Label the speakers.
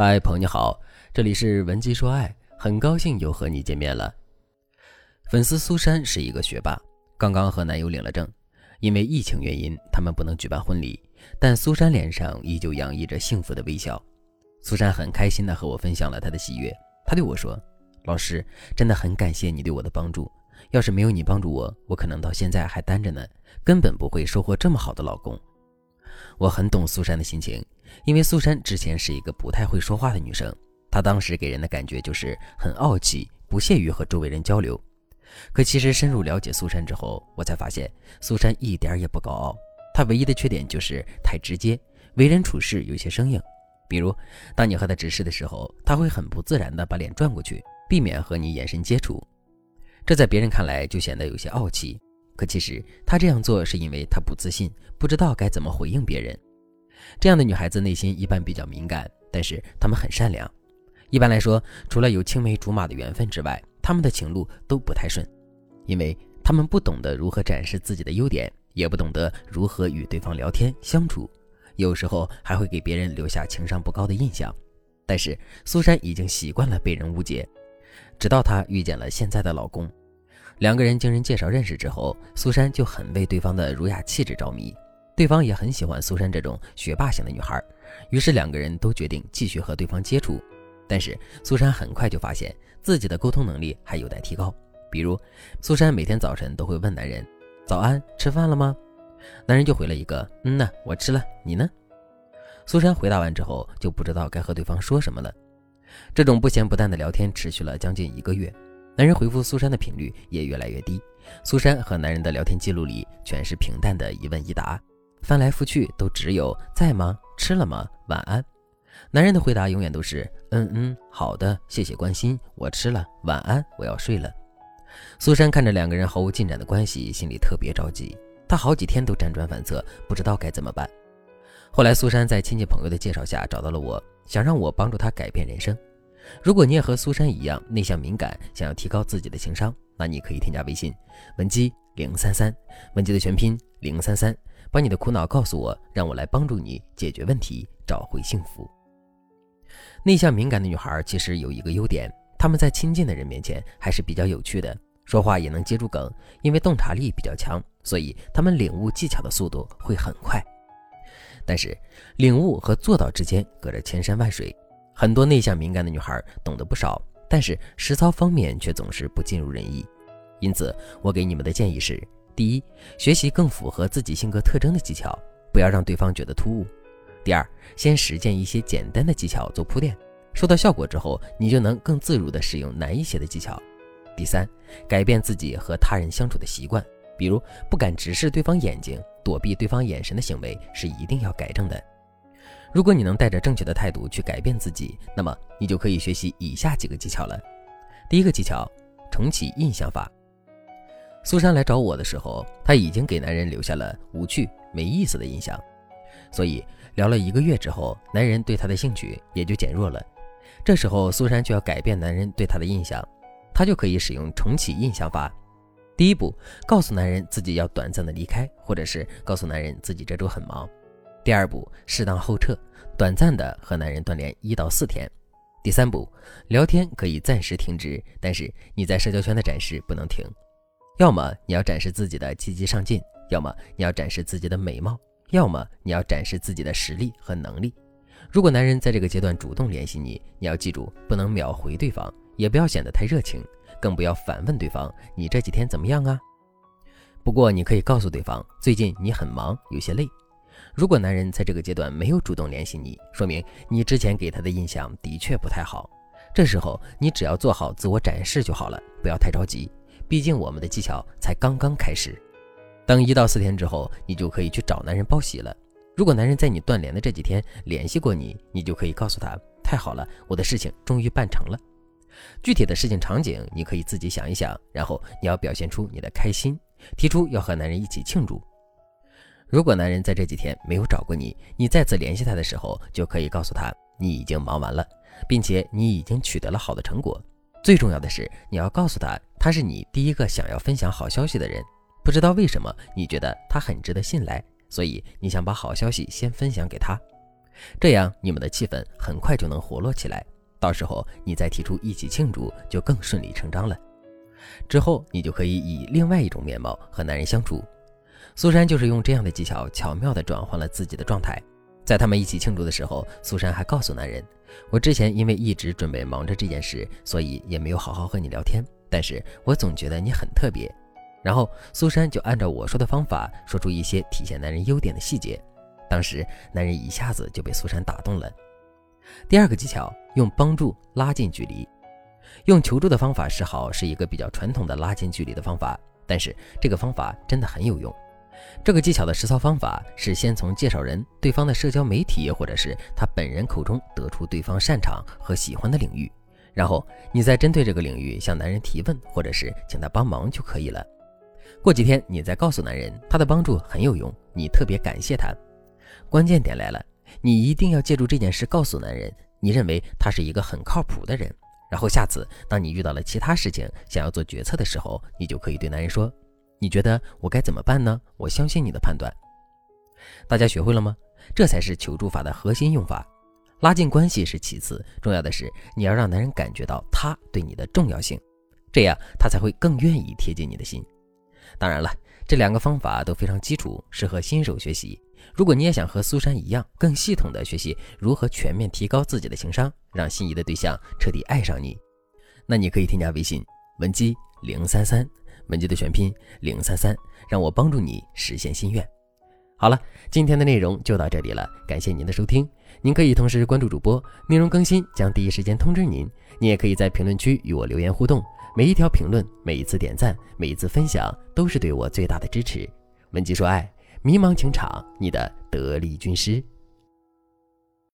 Speaker 1: 嗨，朋友你好，这里是文姬说爱，很高兴又和你见面了。粉丝苏珊是一个学霸，刚刚和男友领了证，因为疫情原因，他们不能举办婚礼，但苏珊脸上依旧洋溢着幸福的微笑。苏珊很开心地和我分享了她的喜悦，她对我说：“老师，真的很感谢你对我的帮助，要是没有你帮助我，我可能到现在还单着呢，根本不会收获这么好的老公。”我很懂苏珊的心情。因为苏珊之前是一个不太会说话的女生，她当时给人的感觉就是很傲气，不屑于和周围人交流。可其实深入了解苏珊之后，我才发现苏珊一点也不高傲，她唯一的缺点就是太直接，为人处事有些生硬。比如，当你和她直视的时候，她会很不自然地把脸转过去，避免和你眼神接触。这在别人看来就显得有些傲气，可其实她这样做是因为她不自信，不知道该怎么回应别人。这样的女孩子内心一般比较敏感，但是她们很善良。一般来说，除了有青梅竹马的缘分之外，她们的情路都不太顺，因为她们不懂得如何展示自己的优点，也不懂得如何与对方聊天相处，有时候还会给别人留下情商不高的印象。但是苏珊已经习惯了被人误解，直到她遇见了现在的老公，两个人经人介绍认识之后，苏珊就很为对方的儒雅气质着迷。对方也很喜欢苏珊这种学霸型的女孩，于是两个人都决定继续和对方接触。但是苏珊很快就发现自己的沟通能力还有待提高。比如，苏珊每天早晨都会问男人：“早安，吃饭了吗？”男人就回了一个：“嗯呐，我吃了，你呢？”苏珊回答完之后就不知道该和对方说什么了。这种不咸不淡的聊天持续了将近一个月，男人回复苏珊的频率也越来越低。苏珊和男人的聊天记录里全是平淡的一问一答。翻来覆去都只有在吗？吃了吗？晚安。男人的回答永远都是嗯嗯，好的，谢谢关心，我吃了，晚安，我要睡了。苏珊看着两个人毫无进展的关系，心里特别着急。她好几天都辗转反侧，不知道该怎么办。后来，苏珊在亲戚朋友的介绍下找到了我，想让我帮助她改变人生。如果你也和苏珊一样内向敏感，想要提高自己的情商，那你可以添加微信文姬零三三，文姬的全拼零三三。把你的苦恼告诉我，让我来帮助你解决问题，找回幸福。内向敏感的女孩其实有一个优点，她们在亲近的人面前还是比较有趣的，说话也能接住梗，因为洞察力比较强，所以她们领悟技巧的速度会很快。但是，领悟和做到之间隔着千山万水，很多内向敏感的女孩懂得不少，但是实操方面却总是不尽如人意。因此，我给你们的建议是。第一，学习更符合自己性格特征的技巧，不要让对方觉得突兀。第二，先实践一些简单的技巧做铺垫，收到效果之后，你就能更自如地使用难一些的技巧。第三，改变自己和他人相处的习惯，比如不敢直视对方眼睛、躲避对方眼神的行为是一定要改正的。如果你能带着正确的态度去改变自己，那么你就可以学习以下几个技巧了。第一个技巧，重启印象法。苏珊来找我的时候，她已经给男人留下了无趣、没意思的印象，所以聊了一个月之后，男人对她的兴趣也就减弱了。这时候，苏珊就要改变男人对她的印象，她就可以使用重启印象法。第一步，告诉男人自己要短暂的离开，或者是告诉男人自己这周很忙。第二步，适当后撤，短暂的和男人断联一到四天。第三步，聊天可以暂时停止，但是你在社交圈的展示不能停。要么你要展示自己的积极上进，要么你要展示自己的美貌，要么你要展示自己的实力和能力。如果男人在这个阶段主动联系你，你要记住不能秒回对方，也不要显得太热情，更不要反问对方你这几天怎么样啊？不过你可以告诉对方最近你很忙，有些累。如果男人在这个阶段没有主动联系你，说明你之前给他的印象的确不太好。这时候你只要做好自我展示就好了，不要太着急。毕竟我们的技巧才刚刚开始，等一到四天之后，你就可以去找男人报喜了。如果男人在你断联的这几天联系过你，你就可以告诉他：太好了，我的事情终于办成了。具体的事情场景你可以自己想一想，然后你要表现出你的开心，提出要和男人一起庆祝。如果男人在这几天没有找过你，你再次联系他的时候，就可以告诉他你已经忙完了，并且你已经取得了好的成果。最重要的是，你要告诉他，他是你第一个想要分享好消息的人。不知道为什么，你觉得他很值得信赖，所以你想把好消息先分享给他。这样你们的气氛很快就能活络起来。到时候你再提出一起庆祝，就更顺理成章了。之后你就可以以另外一种面貌和男人相处。苏珊就是用这样的技巧，巧妙地转换了自己的状态。在他们一起庆祝的时候，苏珊还告诉男人：“我之前因为一直准备忙着这件事，所以也没有好好和你聊天。但是我总觉得你很特别。”然后苏珊就按照我说的方法，说出一些体现男人优点的细节。当时男人一下子就被苏珊打动了。第二个技巧，用帮助拉近距离。用求助的方法示好是一个比较传统的拉近距离的方法，但是这个方法真的很有用。这个技巧的实操方法是先从介绍人、对方的社交媒体或者是他本人口中得出对方擅长和喜欢的领域，然后你再针对这个领域向男人提问，或者是请他帮忙就可以了。过几天你再告诉男人他的帮助很有用，你特别感谢他。关键点来了，你一定要借助这件事告诉男人，你认为他是一个很靠谱的人。然后下次当你遇到了其他事情想要做决策的时候，你就可以对男人说：“你觉得我该怎么办呢？我相信你的判断。”大家学会了吗？这才是求助法的核心用法。拉近关系是其次，重要的是你要让男人感觉到他对你的重要性，这样他才会更愿意贴近你的心。当然了，这两个方法都非常基础，适合新手学习。如果你也想和苏珊一样，更系统的学习如何全面提高自己的情商，让心仪的对象彻底爱上你，那你可以添加微信文姬零三三，文姬的全拼零三三，让我帮助你实现心愿。好了，今天的内容就到这里了，感谢您的收听。您可以同时关注主播，内容更新将第一时间通知您。你也可以在评论区与我留言互动，每一条评论、每一次点赞、每一次分享，都是对我最大的支持。文姬说爱。迷茫情场，你的得力军师。